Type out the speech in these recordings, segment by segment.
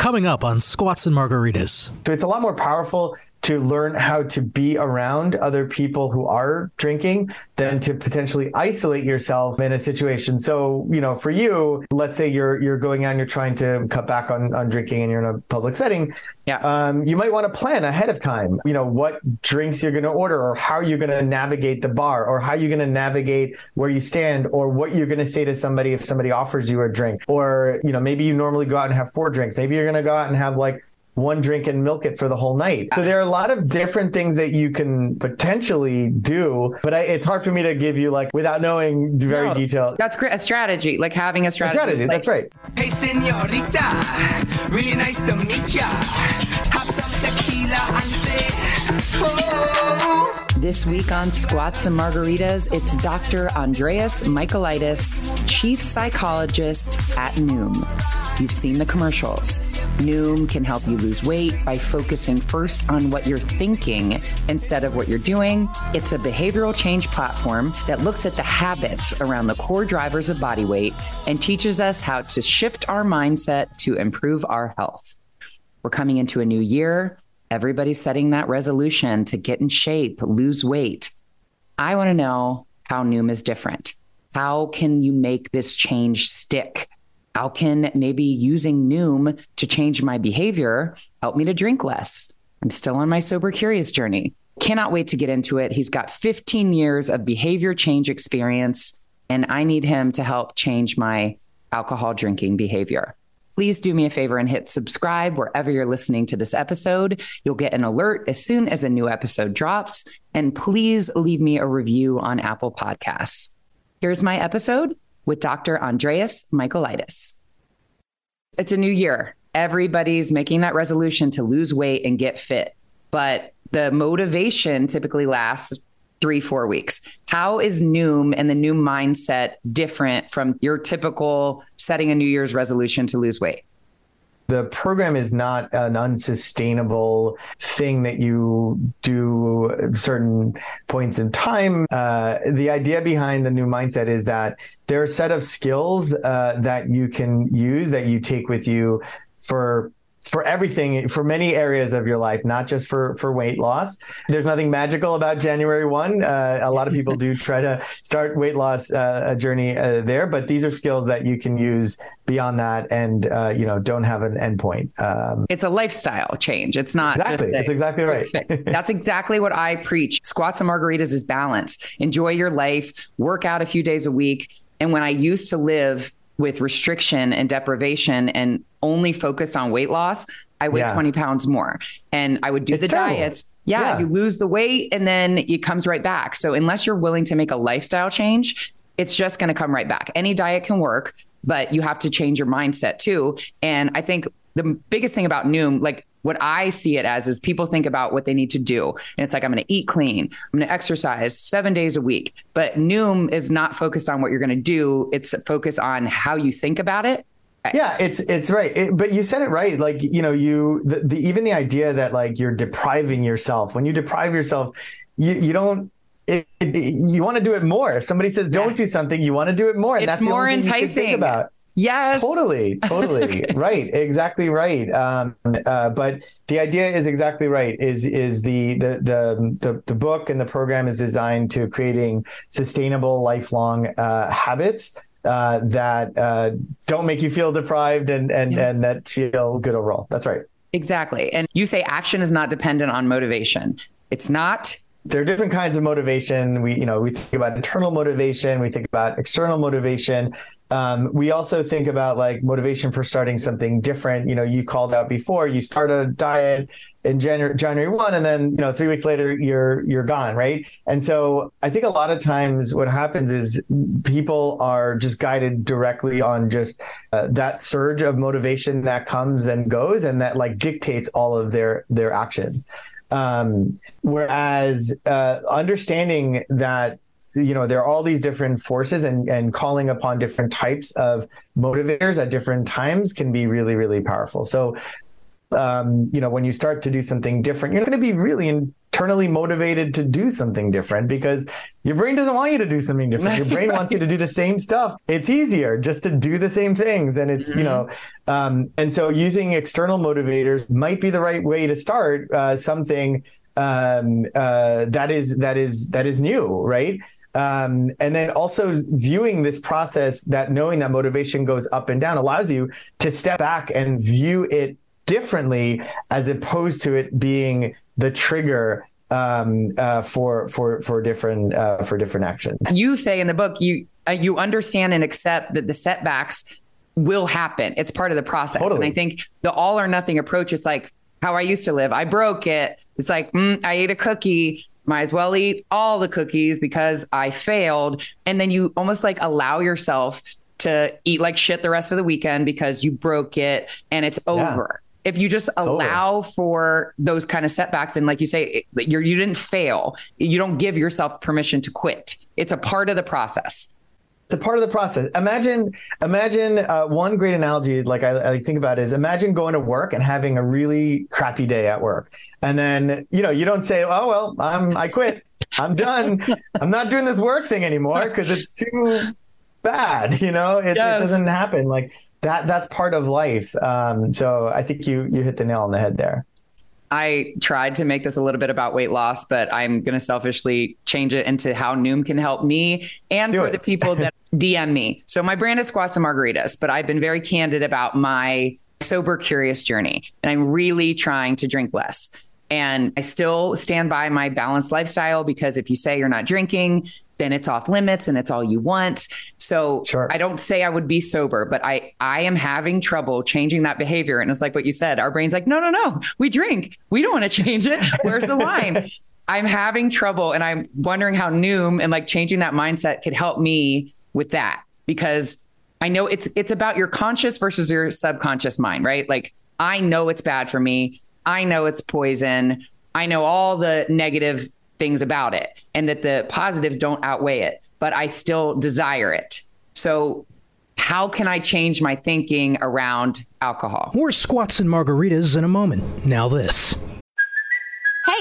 Coming up on Squats and Margaritas. So it's a lot more powerful to learn how to be around other people who are drinking than to potentially isolate yourself in a situation. So, you know, for you, let's say you're you're going out and you're trying to cut back on, on drinking and you're in a public setting. Yeah. Um, you might want to plan ahead of time, you know, what drinks you're going to order or how you're going to navigate the bar or how you're going to navigate where you stand or what you're going to say to somebody if somebody offers you a drink. Or, you know, maybe you normally go out and have four drinks. Maybe you're going to go out and have like one drink and milk it for the whole night. So there are a lot of different things that you can potentially do, but I, it's hard for me to give you like without knowing very No, detailed. That's great. A strategy, like having a A strategy. strategy. like- That's right. Hey, senorita, really nice to meet ya. Have some tequila and say, oh. This week on Squats and Margaritas, it's Dr. Andreas Michaelides, Chief Psychologist at Noom. You've seen the commercials. Noom can help you lose weight by focusing first on what you're thinking instead of what you're doing. It's a behavioral change platform that looks at the habits around the core drivers of body weight and teaches us how to shift our mindset to improve our health. We're coming into a new year. Everybody's setting that resolution to get in shape, lose weight. I want to know how Noom is different. How can you make this change stick? How can maybe using Noom to change my behavior help me to drink less? I'm still on my sober curious journey. Cannot wait to get into it. He's got 15 years of behavior change experience, and I need him to help change my alcohol drinking behavior please do me a favor and hit subscribe wherever you're listening to this episode. You'll get an alert as soon as a new episode drops. And please leave me a review on Apple Podcasts. Here's my episode with Dr. Andreas Michaelides. It's a new year. Everybody's making that resolution to lose weight and get fit, but the motivation typically lasts three, four weeks. How is Noom and the new mindset different from your typical setting a New Year's resolution to lose weight? the program is not an unsustainable thing that you do certain points in time. Uh, the idea behind the new mindset is that there are a set of skills uh, that you can use that you take with you for for everything for many areas of your life not just for for weight loss there's nothing magical about january 1 uh, a lot of people do try to start weight loss uh, a journey uh, there but these are skills that you can use beyond that and uh, you know don't have an endpoint um, It's a lifestyle change. It's not exactly just a that's exactly right. That's exactly what I preach. Squats and margaritas is balance. Enjoy your life, work out a few days a week. And when I used to live with restriction and deprivation and only focused on weight loss, I weighed Yeah. 20 pounds more. And I would do It's the terrible. diets. Yeah, Yeah. you lose the weight and then it comes right back. So unless you're willing to make a lifestyle change, it's just going to come right back. Any diet can work, but you have to change your mindset too. And I think the biggest thing about Noom, like what I see it as, is people think about what they need to do. And it's like, I'm going to eat clean, I'm going to exercise seven days a week. But Noom is not focused on what you're going to do, it's focused on how you think about it. yeah it's it's right It- but you said it right like you know you the, the even the idea that like you're depriving yourself when you deprive yourself you you don't it, it- you want to do it more if somebody says don't do something you want to do it more and It's that's more only thing you can enticing. about Yes. totally totally right exactly right um uh, but the idea is exactly right is is the, the the the the book and the program is designed to creating sustainable lifelong uh habits uh that uh don't make you feel deprived and and Yes. and that feel good overall that's right Exactly. And you say action is not dependent on motivation. It's not. There are different kinds of motivation. We, you know, we think about internal motivation, we think about external motivation. Um, we also think about like motivation for starting something different. You know, you called out before you start a diet in January, January one, and then you know three weeks later you're you're gone, right? And so I think a lot of times what happens is people are just guided directly on just uh, that surge of motivation that comes and goes, and that like dictates all of their their actions. Um, whereas uh, understanding that you know there are all these different forces and and calling upon different types of motivators at different times can be really really powerful. So um, you know when you start to do something different you're going to be really internally motivated to do something different because your brain doesn't want you to do something different. Your brain wants you to do the same stuff. It's easier just to do the same things and it's mm-hmm. you know um, and so using external motivators might be the right way to start uh, something um, uh, that is that is that is new right? Um, and then also viewing this process that knowing that motivation goes up and down allows you to step back and view it differently as opposed to it being the trigger um, uh, for for for different uh, for different actions. You say in the book you uh, you understand and accept that the setbacks will happen. It's part of the process. Totally. And I think the all or nothing approach is like how I used to live. I broke it. It's like mm, I ate a cookie might as well eat all the cookies because I failed. And then you almost like allow yourself to eat like shit the rest of the weekend because you broke it and it's yeah. If you just allow totally. for those kind of setbacks and like you say, you're, you didn't fail, you don't give yourself permission to quit. It's a part of the process it's a part of the process. Imagine, imagine uh, one great analogy, like I, I, think about is imagine going to work and having a really crappy day at work, and then you know you don't say, "Oh well, I'm I quit, I'm done, I'm not doing this work thing anymore because it's too bad." You know, it, yes. it, doesn't happen like that. That's part of life. Um, so I think you you hit the nail on the head there. I tried to make this a little bit about weight loss, but I'm going to selfishly change it into how Noom can help me and Do for it. the people that DM me. So my brand is Squats and Margaritas, but I've been very candid about my sober curious journey and I'm really trying to drink less. And I still stand by my balanced lifestyle because if you say you're not drinking, then it's off limits and it's all you want. So sure. I don't say I would be sober, but I I am having trouble changing that behavior. And it's like what you said. Our brain's like, no, no, no, we drink. We don't want to change it. Where's the wine? I'm having trouble and I'm wondering how Noom and like changing that mindset could help me with that because I know it's it's about your conscious versus your subconscious mind, right? Like I know it's bad for me. I know it's poison. I know all the negative things about it and that the positives don't outweigh it, but I still desire it. So, how can I change my thinking around alcohol? More squats and margaritas in a moment. Now, this.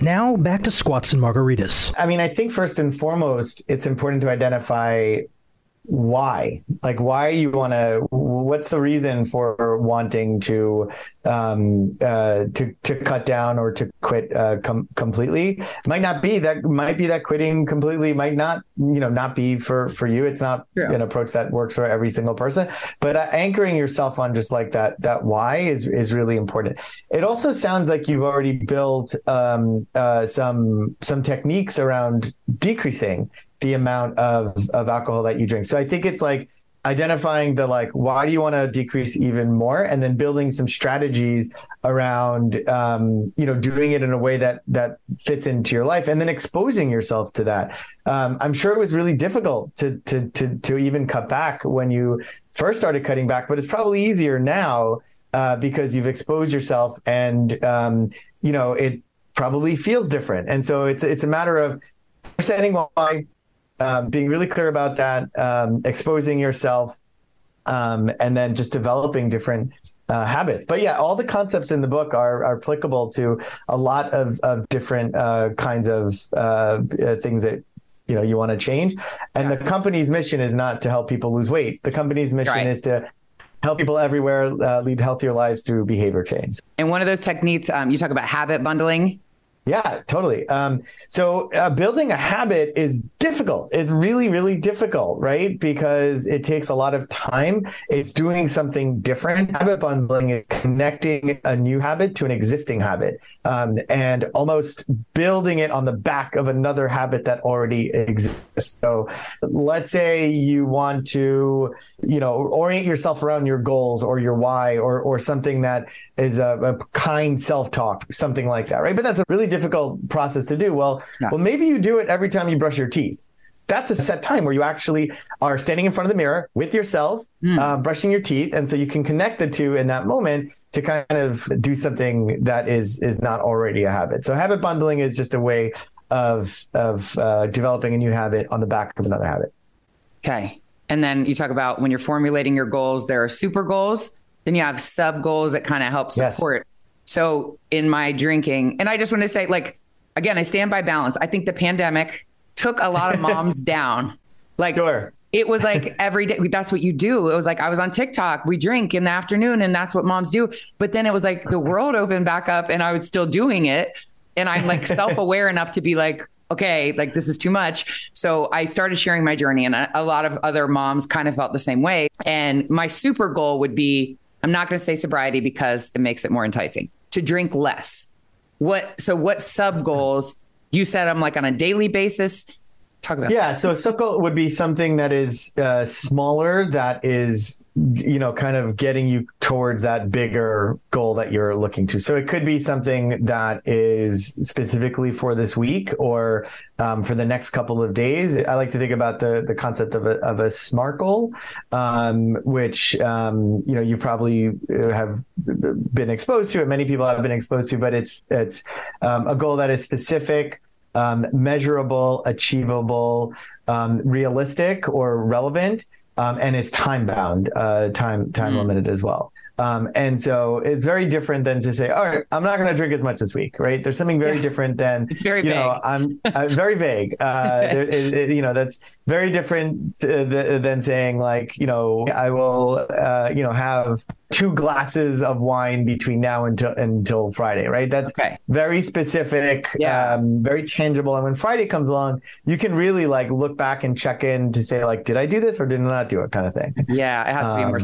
Now back to squats and margaritas. I mean, I think first and foremost, it's important to identify why? Like why you want to what's the reason for wanting to um uh to to cut down or to quit uh com- completely? Might not be that might be that quitting completely might not you know not be for for you. It's not yeah. an approach that works for every single person. But uh, anchoring yourself on just like that that why is is really important. It also sounds like you've already built um uh some some techniques around decreasing the amount of of alcohol that you drink. So I think it's like identifying the like why do you want to decrease even more? And then building some strategies around um, you know doing it in a way that that fits into your life and then exposing yourself to that. Um, i'm sure it was really difficult to to to to even cut back when you first started cutting back but it's probably easier now uh, because you've exposed yourself and um, you know it probably feels different. And so it's it's a matter of understanding why um, being really clear about that, um, exposing yourself, um, and then just developing different uh, habits. But yeah, all the concepts in the book are, are applicable to a lot of, of different uh, kinds of uh, uh things that you know you want to change. And the company's mission is not to help people lose weight. The company's mission Right. is to help people everywhere uh, lead healthier lives through behavior change. And one of those techniques, um, you talk about habit bundling. Yeah, totally. Um, so uh, building a habit is difficult. It's really, really difficult, right? Because it takes a lot of time. It's doing something different. Habit bundling is connecting a new habit to an existing habit um, and almost building it on the back of another habit that already exists. So let's say you want to, you know, orient yourself around your goals or your why or, or something that is a, a kind self-talk, something like that, right? But that's a really difficult process to do. Well, Yeah. well, maybe you do it every time you brush your teeth. That's a set time where you actually are standing in front of the mirror with yourself, uh, brushing your teeth, and so you can connect the two in that moment to kind of do something that is is not already a habit. So habit bundling is just a way of of uh, developing a new habit on the back of another habit. Okay. And then you talk about when you're formulating your goals, there are super goals, then you have sub goals that kind of help Yes. So in my drinking, and I just want to say, like, again, I stand by balance. I think the pandemic took a lot of moms down. Like, Sure. it was like every day that's what you do it was like i was on tiktok we drink in the afternoon and that's what moms do but then it was like the world opened back up and i was still doing it and i'm like self-aware enough to be like okay like this is too much so i started sharing my journey and a, a lot of other moms kind of felt the same way and my super goal would be i'm not going to say sobriety because it makes it more enticing to drink less. What so what sub goals you set them like on a daily basis. Talk about Yeah, so a sub goal would be something that is uh, smaller, that is, you know, kind of getting you towards that bigger goal that you're looking to. So it could be something that is specifically for this week or um, for the next couple of days. I like to think about the the concept of a of a smart goal, um, which um, you know you probably have been exposed to. It many people have been exposed to, but it's it's um, a goal that is specific um, measurable, achievable, um, realistic, or relevant, um, and it's time bound, uh, time time limited as well. Um, and so it's very different than to say, all right, I'm not going to drink as much this week, right? There's something very different than, very you know, vague. I'm, I'm very vague. Uh, there, it, it- you know, that's very different uh, th- than saying like, you know, I will, uh, you know, have two glasses of wine between now until until Friday, right? That's Okay. very specific, Yeah. um, very tangible. And when Friday comes along, you can really like look back and check in to say like, did I do this or did I not do it, kind of thing. Yeah, it has to be more Um,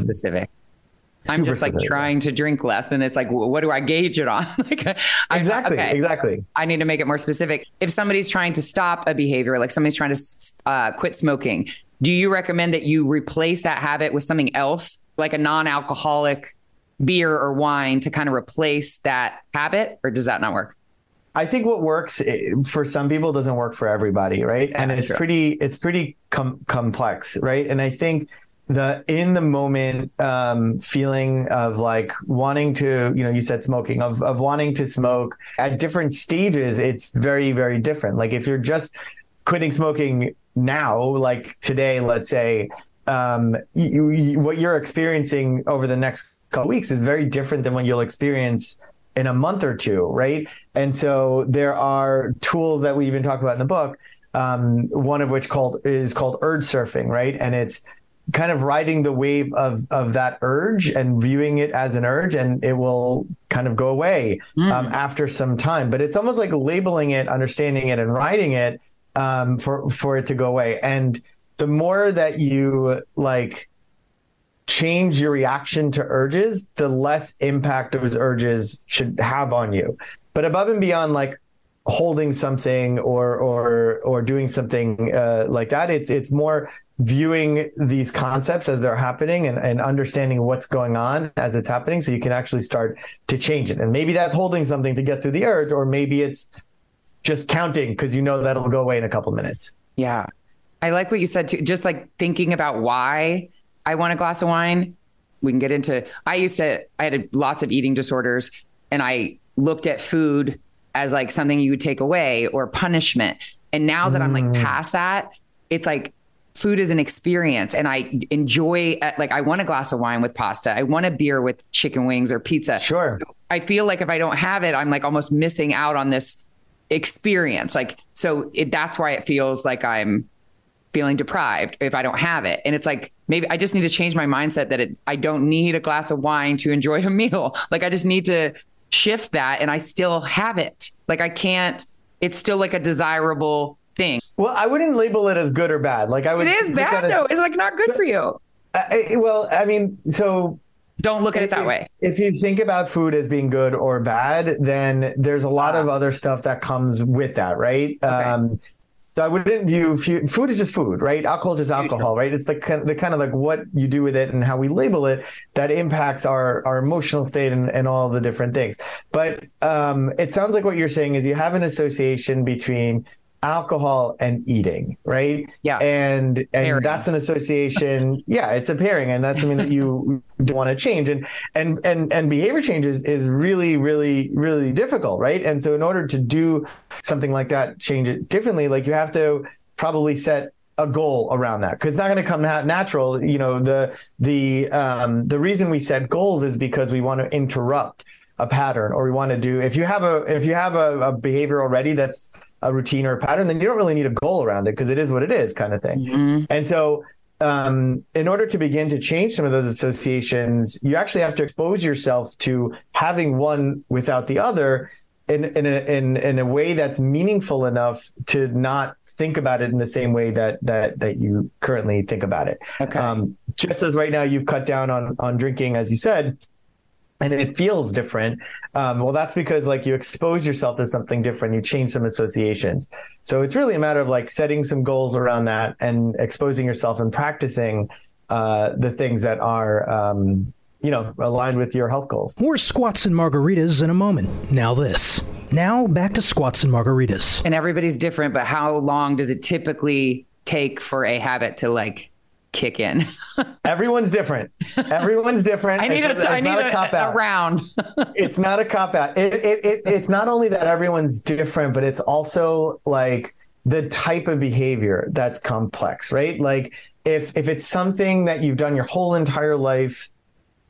I'm just like specific. trying to drink less, and it's like, what do I gauge it on? like, Exactly, okay, exactly. I need to make it more specific. If somebody's trying to stop a behavior, like somebody's trying to uh, quit smoking, do you recommend that you replace that habit with something else, like a non-alcoholic beer or wine, to kind of replace that habit, or does that not work? I think what works eh, for some people doesn't work for everybody, right? and it's true. pretty it's pretty com- complex, right? And I think the in the moment um, feeling of like wanting to, you know, you said smoking of of wanting to smoke at different stages, it's very very different. Like if you're just quitting smoking now, like today, let's say, um, you, you, what you're experiencing over the next couple weeks is very different than what you'll experience in a month or two, right? And so there are tools that we even talk about in the book. Um, one of which called is called urge surfing, right? And it's kind of riding the wave of of that urge and viewing it as an urge, and it will kind of go away um, after some time. But it's almost like labeling it, understanding it, and riding it um, for for it to go away. And the more that you like change your reaction to urges, the less impact those urges should have on you. But above and beyond, like holding something or or or doing something uh, like that, it's it's more viewing these concepts as they're happening and, and understanding what's going on as it's happening so you can actually start to change it and maybe that's holding something to get through the earth or maybe it's just counting because you know that'll go away in a couple minutes Yeah. I like what you said too. Just like thinking about why I want a glass of wine. We can get into, I used to, I had lots of eating disorders and I looked at food as like something you would take away or punishment. And now that I'm like mm. past that, it's like food is an experience and I enjoy, uh, like, I want a glass of wine with pasta. I want a beer with chicken wings or pizza. Sure. So I feel like if I don't have it, I'm like almost missing out on this experience. Like, so it, that's why it feels like I'm feeling deprived if I don't have it. And it's like, maybe I just need to change my mindset that it, I don't need a glass of wine to enjoy a meal. Like, I just need to shift that and I still have it. Like, I can't, it's still like a desirable thing. Well, I wouldn't label it as good or bad. Like I would. It is bad as- though. It's like not good for you. I- well, I mean, so Don't look at it that way. If you think about food as being good or bad, then there's a lot of other stuff that comes with that, right? Um, so I wouldn't view food is just food, right? Alcohol is just alcohol, right? It's the kind, the kind of like what you do with it and how we label it that impacts our our emotional state and, and all the different things. But um, it sounds like what you're saying is you have an association between alcohol and eating, right? Yeah. And and Pairing. that's an association. yeah, it's a pairing, and that's something that you want to change. And and and and behavior change is, is really, really, really difficult, right? And so in order to do something like that, change it differently, like you have to probably set a goal around that because it's not going to come nat- natural. You know, the the um, the reason we set goals is because we want to interrupt a pattern or we want to do if you have a if you have a, a behavior already that's a routine or a pattern then you don't really need a goal around it because it is what it is kind of thing and so um, in order to begin to change some of those associations you actually have to expose yourself to having one without the other in in a, in, in a way that's meaningful enough to not think about it in the same way that that that you currently think about it. Okay. um, just as right now you've cut down on on drinking as you said and it feels different um, well that's because like you expose yourself to something different you change some associations so it's really a matter of like setting some goals around that and exposing yourself and practicing uh, the things that are um, you know aligned with your health goals More squats and margaritas in a moment. Now this. Now back to squats and margaritas. And everybody's different, but how long does it typically take for a habit to like kick in? everyone's different everyone's different I need a, It's- I need not a, cop a out. round. it's not a cop out. It, it, it, it's not only that everyone's different, but it's also like the type of behavior that's complex, right? Like if if it's something that you've done your whole entire life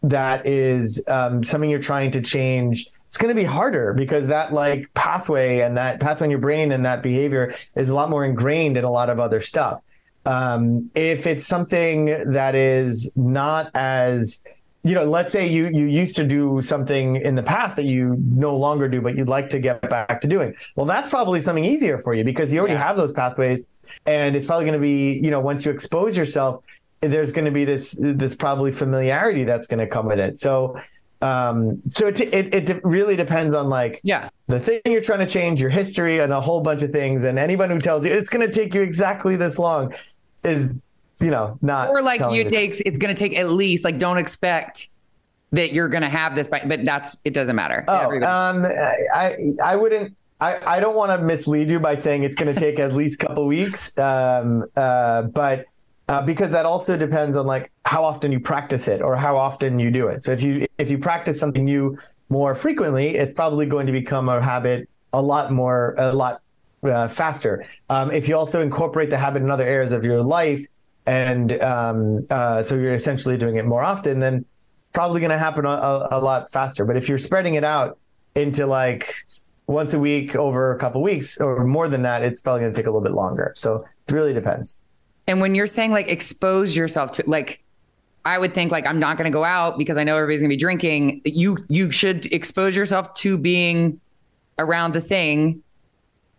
that is um, something you're trying to change it's going to be harder because that like pathway and that pathway in your brain and that behavior is a lot more ingrained in a lot of other stuff um, if it's something that is not as you know let's say you you used to do something in the past that you no longer do but you'd like to get back to doing well that's probably something easier for you because you already have those pathways and it's probably going to be you know once you expose yourself there's going to be this this probably familiarity that's going to come with it so um so it, it it really depends on like yeah. the thing you're trying to change, your history, and a whole bunch of things. And anyone who tells you it's going to take you exactly this long is, you know, not. Or like you takes it's going to take at least like don't expect that you're going to have this, by, but that's it doesn't matter. Oh, um, I I wouldn't. I, I don't want to mislead you by saying it's going to take at least a couple weeks, um, uh, but uh, because that also depends on like how often you practice it or how often you do it. So if you if you practice something new more frequently, it's probably going to become a habit a lot more a lot uh, faster. Um, if you also incorporate the habit in other areas of your life, and um, uh, so you're essentially doing it more often, then probably going to happen a, a, lot faster. But if you're spreading it out into like once a week over a couple weeks or more than that, it's probably going to take a little bit longer. So it really depends. And when you're saying like expose yourself to like I would think like I'm not going to go out because I know everybody's going to be drinking. You you should expose yourself to being around the thing.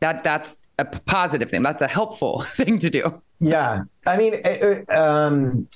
That that's a positive thing. That's a helpful thing to do. Yeah, I mean, it- it, um,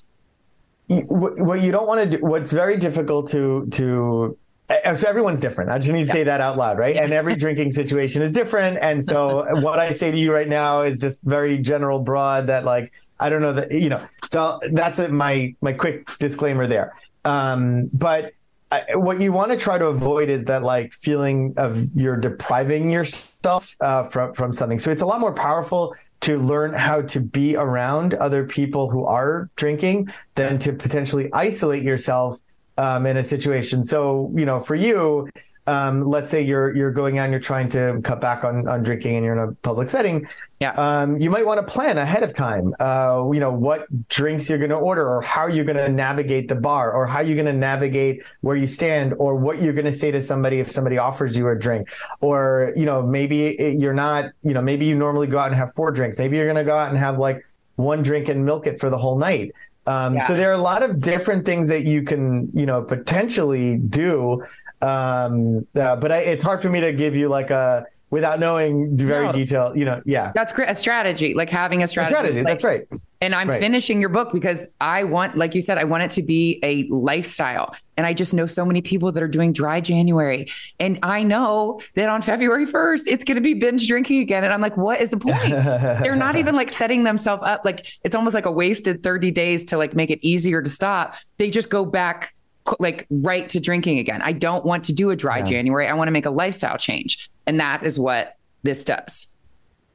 what you don't want to do, what's very difficult to to. uh, So everyone's different. I just need to say that out loud, right? And every drinking situation is different. And so what I say to you right now is just very general, broad. That like I don't know that you know. So that's it, my my quick disclaimer there. Um, but I, what you want to try to avoid is that like feeling of you're depriving yourself uh, from from something. So it's a lot more powerful to learn how to be around other people who are drinking than to potentially isolate yourself um, in a situation. So you know, for you, um, let's say you're you're going out and you're trying to cut back on on drinking and you're in a public setting, Yeah. um, you might want to plan ahead of time. Uh, you know what drinks you're going to order, or how you're going to navigate the bar, or how you're going to navigate where you stand, or what you're going to say to somebody if somebody offers you a drink, or you know maybe it- you're not, you know maybe you normally go out and have four drinks, maybe you're going to go out and have like one drink and milk it for the whole night. Um, Yeah. So there are a lot of different things that you can, you know, potentially do. Um, uh, but I, it's hard for me to give you like a without knowing the very No. detailed, you know, yeah. That's great. A strategy, like having a A strategy. strategy. like- That's right. And I'm Right. finishing your book because I want, like you said, I want it to be a lifestyle. And I just know so many people that are doing dry January. And I know that on February 1st, it's going to be binge drinking again. And I'm like, what is the point? They're not even like setting themselves up. Like it's almost like a wasted 30 days to like make it easier to stop. They just go back like right to drinking again. I don't want to do a dry January. I want to make a lifestyle change. And that is what this does.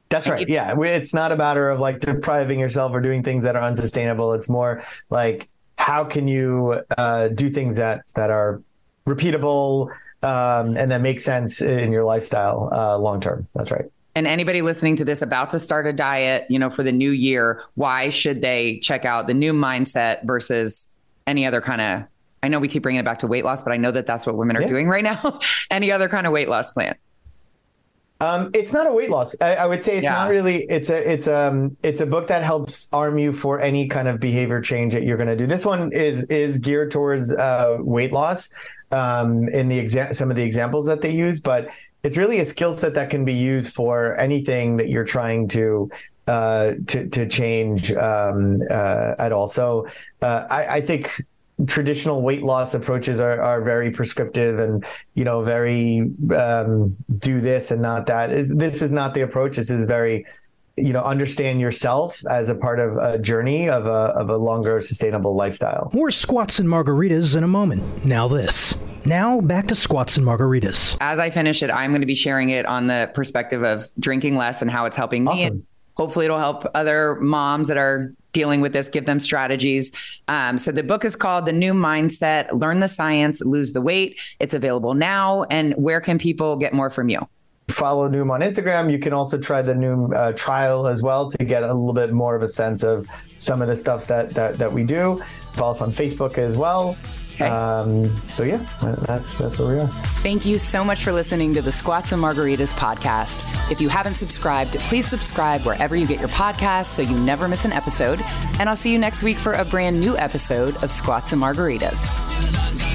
That's right. Yeah. It's not a matter of like depriving yourself or doing things that are unsustainable. It's more like how can you uh, do things that that are repeatable um, and that make sense in your lifestyle uh, long term. That's right. and anybody listening to this about to start a diet, you know, for the new year, why should they check out the new mindset versus any other kind of I know we keep bringing it back to weight loss, but I know that that's what women are Yeah. doing right now. any other kind of weight loss plan? Um, it's not a weight loss. I, I would say it's Yeah. not really. It's a it's um it's a book that helps arm you for any kind of behavior change that you're going to do. This one is is geared towards uh, weight loss. Um, in the exa- some of the examples that they use, but it's really a skill set that can be used for anything that you're trying to uh, to to change um, uh, at all. So uh, I, I think traditional weight loss approaches are, are very prescriptive and you know very um, do this and not that this is not the approach this is very you know understand yourself as a part of a journey of a, of a longer sustainable lifestyle More squats and margaritas in a moment. Now, this. Now, back to squats and margaritas. As I finish it, I'm going to be sharing it on the perspective of drinking less and how it's helping me. Awesome. And hopefully, it'll help other moms that are dealing with this, give them strategies. Um, so, the book is called The New Mindset Learn the Science, Lose the Weight. It's available now. And where can people get more from you? follow Noom on Instagram. You can also try the Noom uh, trial as well to get a little bit more of a sense of some of the stuff that that, that we do. Follow us on Facebook as well. Okay. Um, so yeah, that's that's where we are. Thank you so much for listening to the Squats and Margaritas podcast. If you haven't subscribed, please subscribe wherever you get your podcasts so you never miss an episode. And I'll see you next week for a brand new episode of Squats and Margaritas.